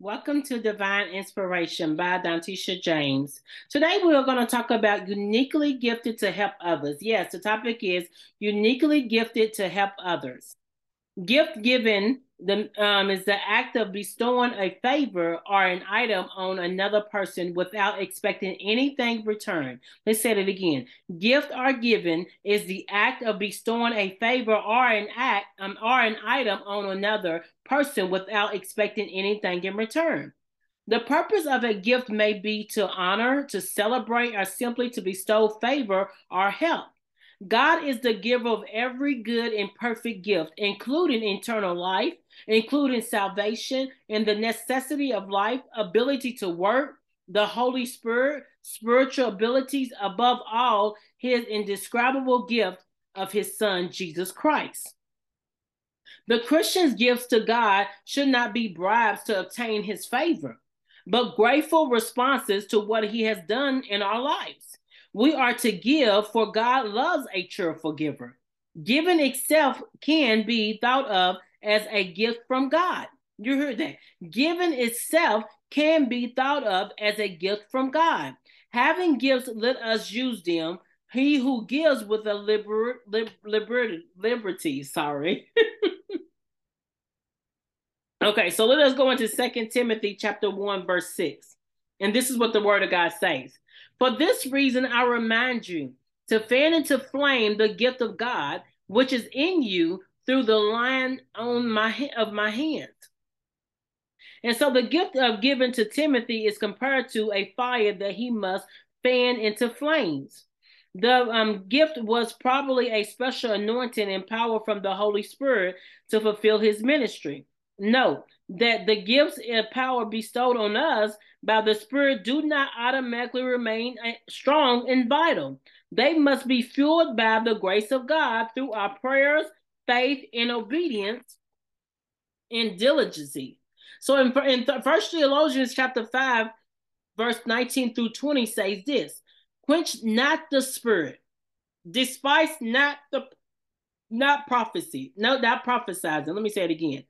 Welcome to Divine Inspiration by Dantisha James. Today we are going to talk about uniquely gifted to help others. Yes, the topic is uniquely gifted to help others. Gift given the, um, is the act of bestowing a favor or an item on another person without expecting anything return. Let's say it again. Gift or given is the act of bestowing a favor or an act um, or an item on another person without expecting anything in return. The purpose of a gift may be to honor, to celebrate, or simply to bestow favor or help. God is the giver of every good and perfect gift, including eternal life, including salvation and the necessity of life, ability to work, the Holy Spirit, spiritual abilities, above all, his indescribable gift of his Son, Jesus Christ. The Christian's gifts to God should not be bribes to obtain his favor, but grateful responses to what he has done in our lives. We are to give, for God loves a cheerful giver. Giving itself can be thought of as a gift from God. You heard that. Giving itself can be thought of as a gift from God. Having gifts, let us use them. He who gives with a liber, liber, liberty, sorry. okay, so let us go into Second Timothy chapter 1, verse 6. And this is what the word of God says. For this reason, I remind you to fan into flame the gift of God, which is in you through the line on my of my hand. And so the gift of given to Timothy is compared to a fire that he must fan into flames. The um, gift was probably a special anointing and power from the Holy Spirit to fulfill his ministry. Note that the gifts and power bestowed on us by the Spirit do not automatically remain uh, strong and vital. They must be fueled by the grace of God through our prayers, faith, and obedience and diligence. So in, in First Thessalonians chapter 5, verse 19 through 20 says this quench not the spirit, despise not the not prophecy, no, not prophesizing. Let me say it again.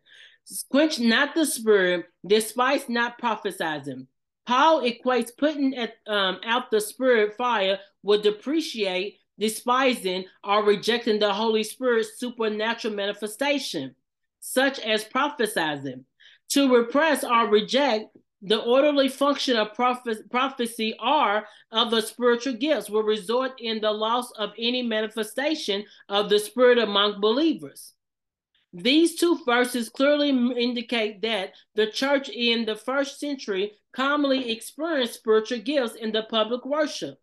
Quench not the spirit, despise not prophesizing. Paul equates putting at, um, out the spirit fire would depreciate, despising, or rejecting the Holy Spirit's supernatural manifestation, such as prophesizing. To repress or reject the orderly function of prophe- prophecy or of the spiritual gifts will result in the loss of any manifestation of the Spirit among believers. These two verses clearly indicate that the church in the first century commonly experienced spiritual gifts in the public worship.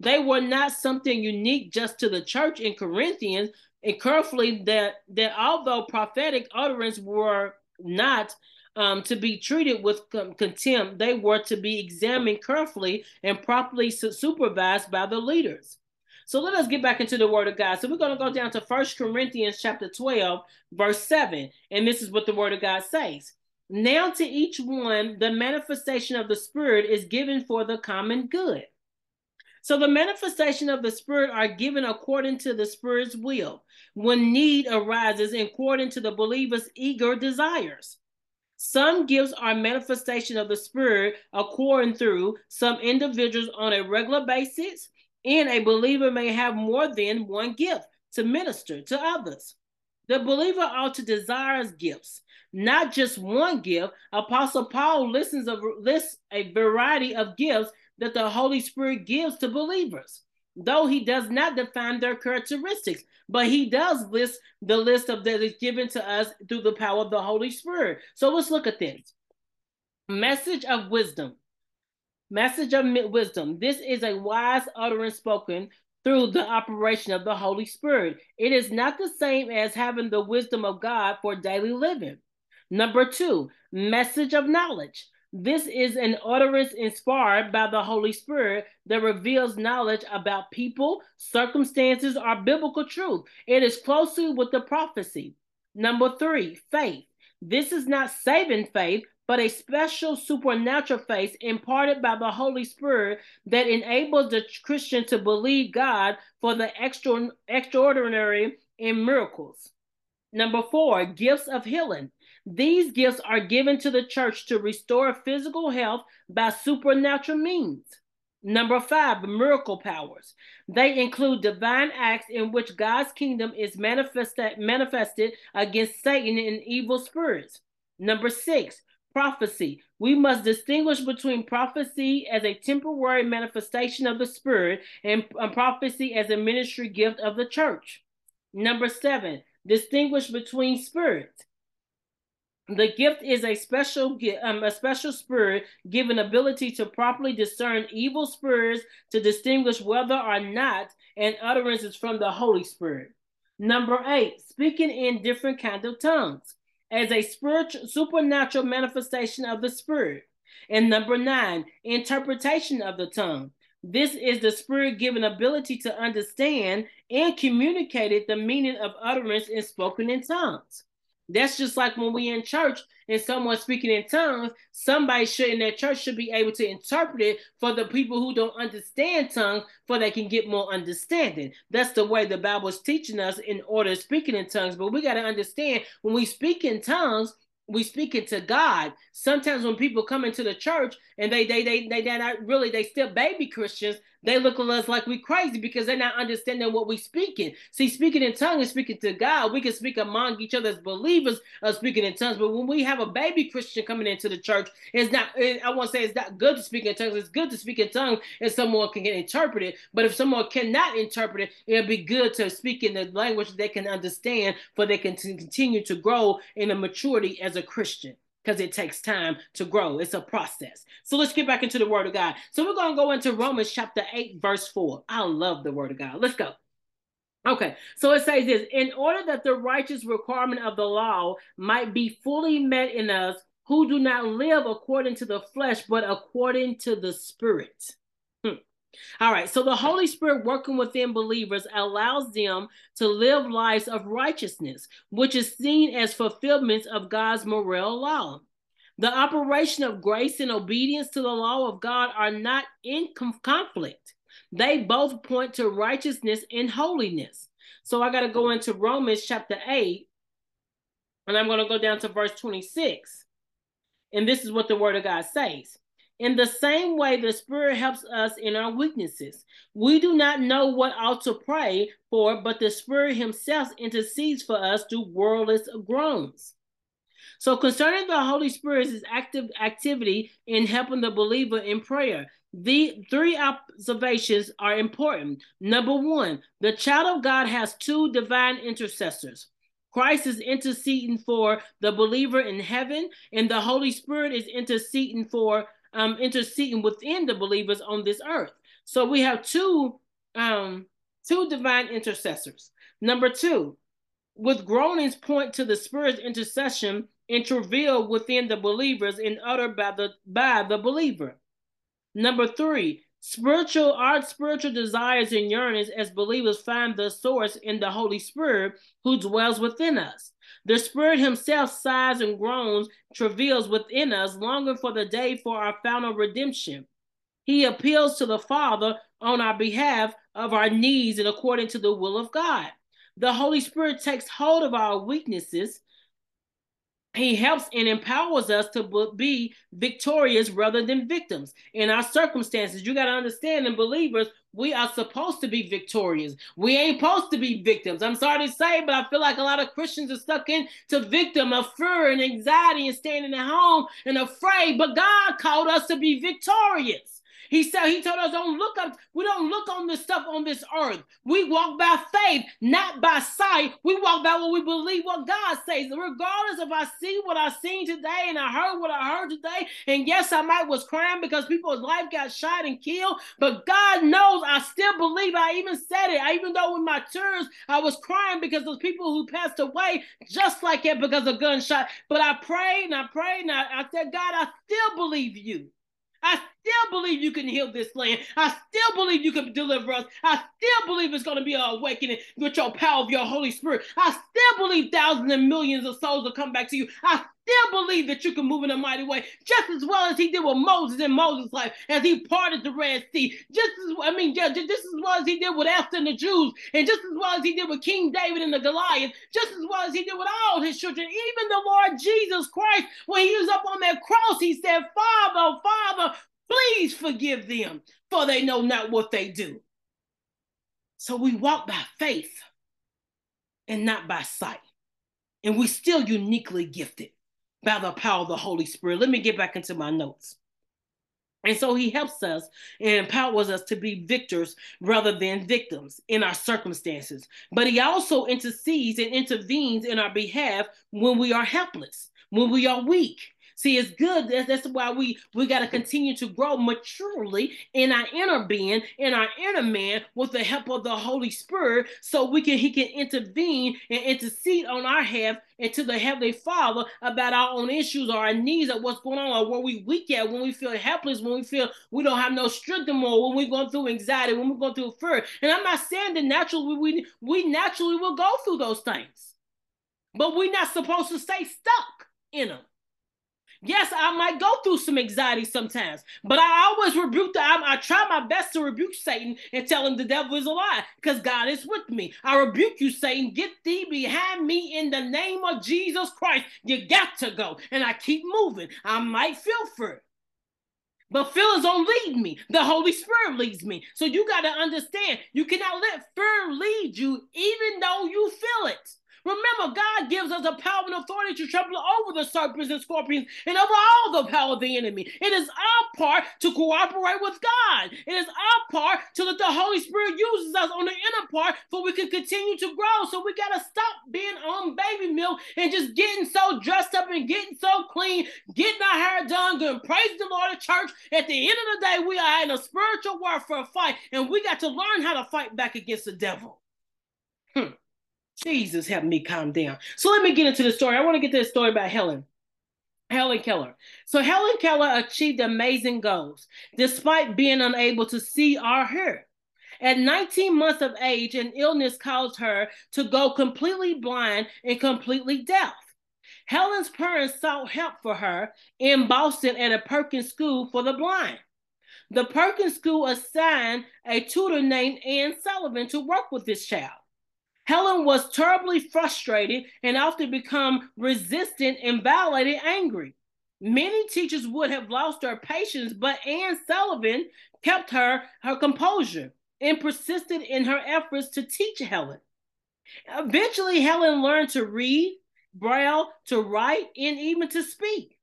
They were not something unique just to the church in Corinthians, and carefully that that although prophetic utterance were not um, to be treated with contempt, they were to be examined carefully and properly supervised by the leaders. So let us get back into the word of God. So we're going to go down to First Corinthians chapter 12, verse 7. And this is what the word of God says. Now to each one, the manifestation of the Spirit is given for the common good. So the manifestation of the Spirit are given according to the Spirit's will when need arises according to the believer's eager desires. Some gifts are manifestation of the Spirit according through some individuals on a regular basis, and a believer may have more than one gift to minister to others. The believer ought to desire gifts, not just one gift. Apostle Paul listens of, lists a variety of gifts that the Holy Spirit gives to believers, though he does not define their characteristics, but he does list the list of that is given to us through the power of the Holy Spirit. So let's look at this. Message of wisdom. Message of wisdom. This is a wise utterance spoken through the operation of the Holy Spirit. It is not the same as having the wisdom of God for daily living. Number two, message of knowledge. This is an utterance inspired by the Holy Spirit that reveals knowledge about people, circumstances, or biblical truth. It is closely with the prophecy. Number three, faith. This is not saving faith, but a special supernatural faith imparted by the Holy Spirit that enables the Christian to believe God for the extra, extraordinary in miracles. Number four, gifts of healing. These gifts are given to the church to restore physical health by supernatural means. Number five, miracle powers. They include divine acts in which God's kingdom is manifested, manifested against Satan and evil spirits. Number six, prophecy. We must distinguish between prophecy as a temporary manifestation of the Spirit and prophecy as a ministry gift of the church. Number seven, distinguish between spirits. The gift is a special um, a special spirit given ability to properly discern evil spirits to distinguish whether or not an utterance is from the Holy Spirit. Number eight, speaking in different kind of tongues as a spiritual supernatural manifestation of the spirit. And number nine, interpretation of the tongue. This is the spirit given ability to understand and communicate the meaning of utterance in spoken in tongues. That's just like when we in church and someone speaking in tongues, somebody should in that church should be able to interpret it for the people who don't understand tongues, for they can get more understanding. That's the way the Bible is teaching us in order to speaking in tongues. But we got to understand when we speak in tongues, we speaking to God. Sometimes when people come into the church and they they they they they're not really they still baby Christians, they look at us like we crazy because they're not understanding what we're speaking. See, speaking in tongues is speaking to God, we can speak among each other as believers of speaking in tongues. But when we have a baby Christian coming into the church, it's not. I want to say it's not good to speak in tongues. It's good to speak in tongues if someone can interpret it. But if someone cannot interpret it, it'll be good to speak in the language they can understand, for they can continue to grow in a maturity as a Christian because it takes time to grow. It's a process. So let's get back into the Word of God. So we're going to go into Romans chapter 8, verse 4. I love the Word of God. Let's go. Okay, so it says this in order that the righteous requirement of the law might be fully met in us who do not live according to the flesh, but according to the Spirit. All right, so the Holy Spirit working within believers allows them to live lives of righteousness, which is seen as fulfillment of God's moral law. The operation of grace and obedience to the law of God are not in conflict. They both point to righteousness and holiness. So I got to go into Romans chapter 8, and I'm going to go down to verse 26. And this is what the word of God says. In the same way, the Spirit helps us in our weaknesses. We do not know what ought to pray for, but the Spirit Himself intercedes for us through wordless groans. So, concerning the Holy Spirit's active activity in helping the believer in prayer, the three observations are important. Number one, the child of God has two divine intercessors. Christ is interceding for the believer in heaven, and the Holy Spirit is interceding for um, interceding within the believers on this earth. So we have two um, two divine intercessors. Number two, with groanings point to the Spirit's intercession and within the believers and uttered by the by the believer. Number three, spiritual our spiritual desires and yearnings as believers find the source in the Holy Spirit who dwells within us. The Spirit Himself sighs and groans, travails within us, longing for the day for our final redemption. He appeals to the Father on our behalf of our needs and according to the will of God. The Holy Spirit takes hold of our weaknesses he helps and empowers us to be victorious rather than victims in our circumstances. You got to understand, in believers, we are supposed to be victorious. We ain't supposed to be victims. I'm sorry to say, but I feel like a lot of Christians are stuck into victim of fear and anxiety and standing at home and afraid. But God called us to be victorious. He said, He told us, don't look up, we don't look on the stuff on this earth. We walk by faith, not by sight. We walk by what we believe what God says. Regardless if I see what I seen today and I heard what I heard today, and yes, I might was crying because people's life got shot and killed, but God knows I still believe. I even said it. I even though with my tears, I was crying because those people who passed away just like that because of gunshot. But I prayed and I prayed and I, I said, God, I still believe you. I still believe you can heal this land. I still believe you can deliver us. I still believe it's going to be an awakening with your power of your Holy Spirit. I still believe thousands and millions of souls will come back to you. I still believe that you can move in a mighty way, just as well as he did with Moses in Moses' life, as he parted the Red Sea. Just as I mean, just, just as well as he did with Esther and the Jews, and just as well as he did with King David and the Goliath, just as well as he did with all his children, even the Lord Jesus Christ, when he was up on that cross, he said, Father, Father, please forgive them, for they know not what they do. So we walk by faith and not by sight. And we still uniquely gifted by the power of the Holy Spirit. Let me get back into my notes. And so he helps us and empowers us to be victors rather than victims in our circumstances. But he also intercedes and intervenes in our behalf when we are helpless, when we are weak, See, it's good. That's, that's why we we got to continue to grow maturely in our inner being, in our inner man, with the help of the Holy Spirit, so we can He can intervene and intercede on our behalf and to the Heavenly Father about our own issues or our needs or what's going on or where we weak at, when we feel helpless, when we feel we don't have no strength anymore, when we're going through anxiety, when we're going through fear. And I'm not saying that naturally we we naturally will go through those things, but we're not supposed to stay stuck in them. Yes, I might go through some anxiety sometimes, but I always rebuke the. I, I try my best to rebuke Satan and tell him the devil is a lie because God is with me. I rebuke you, Satan. Get thee behind me in the name of Jesus Christ. You got to go, and I keep moving. I might feel fear, but feelings don't lead me. The Holy Spirit leads me. So you got to understand, you cannot let fear lead you, even though you feel it. Remember, God gives us a power and authority to trample over the serpents and scorpions and over all the power of the enemy. It is our part to cooperate with God. It is our part to let the Holy Spirit uses us on the inner part so we can continue to grow. So we got to stop being on baby milk and just getting so dressed up and getting so clean, getting our hair done, going praise the Lord at church. At the end of the day, we are in a spiritual warfare fight, and we got to learn how to fight back against the devil. Hmm. Jesus, help me calm down. So let me get into the story. I want to get to the story about Helen. Helen Keller. So Helen Keller achieved amazing goals despite being unable to see or hear. At 19 months of age, an illness caused her to go completely blind and completely deaf. Helen's parents sought help for her in Boston at a Perkins School for the Blind. The Perkins School assigned a tutor named Anne Sullivan to work with this child. Helen was terribly frustrated and often become resistant and violently angry. Many teachers would have lost their patience, but Anne Sullivan kept her her composure and persisted in her efforts to teach Helen. Eventually, Helen learned to read, braille, to write, and even to speak.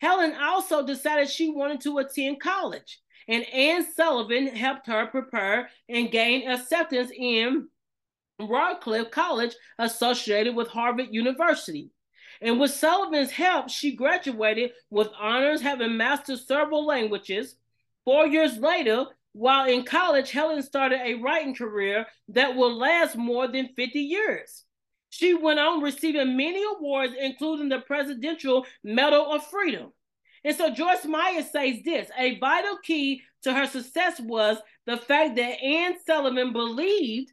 Helen also decided she wanted to attend college, and Anne Sullivan helped her prepare and gain acceptance in Radcliffe College associated with Harvard University. And with Sullivan's help, she graduated with honors, having mastered several languages. Four years later, while in college, Helen started a writing career that will last more than 50 years. She went on receiving many awards, including the Presidential Medal of Freedom. And so Joyce Meyer says this a vital key to her success was the fact that Anne Sullivan believed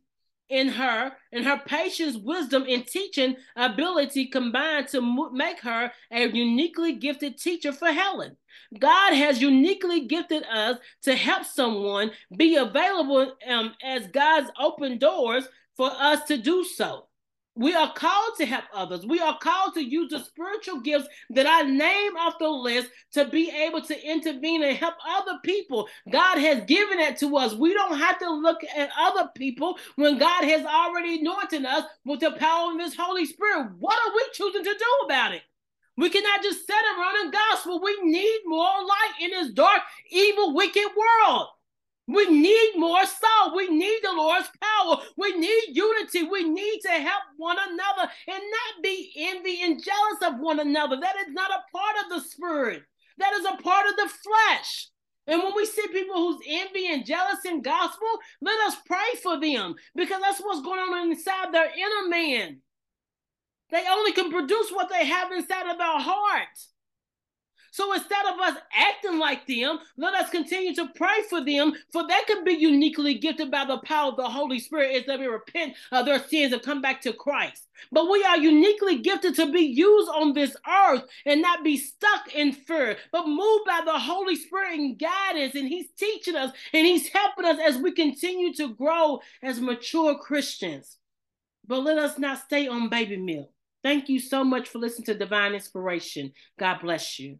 in her and her patience, wisdom, and teaching ability combined to make her a uniquely gifted teacher for Helen. God has uniquely gifted us to help someone be available um, as God's open doors for us to do so. We are called to help others. We are called to use the spiritual gifts that I name off the list to be able to intervene and help other people. God has given it to us. We don't have to look at other people when God has already anointed us with the power of His Holy Spirit. What are we choosing to do about it? We cannot just sit around the gospel. We need more light in this dark, evil, wicked world. We need more salt. We need the Lord's power. We need unity. We need to help one another and not be envy and jealous of one another. That is not a part of the spirit. That is a part of the flesh. And when we see people who's envy and jealous in gospel, let us pray for them because that's what's going on inside their inner man. They only can produce what they have inside of their heart. So instead of us acting like them, let us continue to pray for them, for they could be uniquely gifted by the power of the Holy Spirit as they repent of their sins and come back to Christ. But we are uniquely gifted to be used on this earth and not be stuck in fear, but moved by the Holy Spirit and guidance. And He's teaching us and He's helping us as we continue to grow as mature Christians. But let us not stay on baby milk. Thank you so much for listening to Divine Inspiration. God bless you.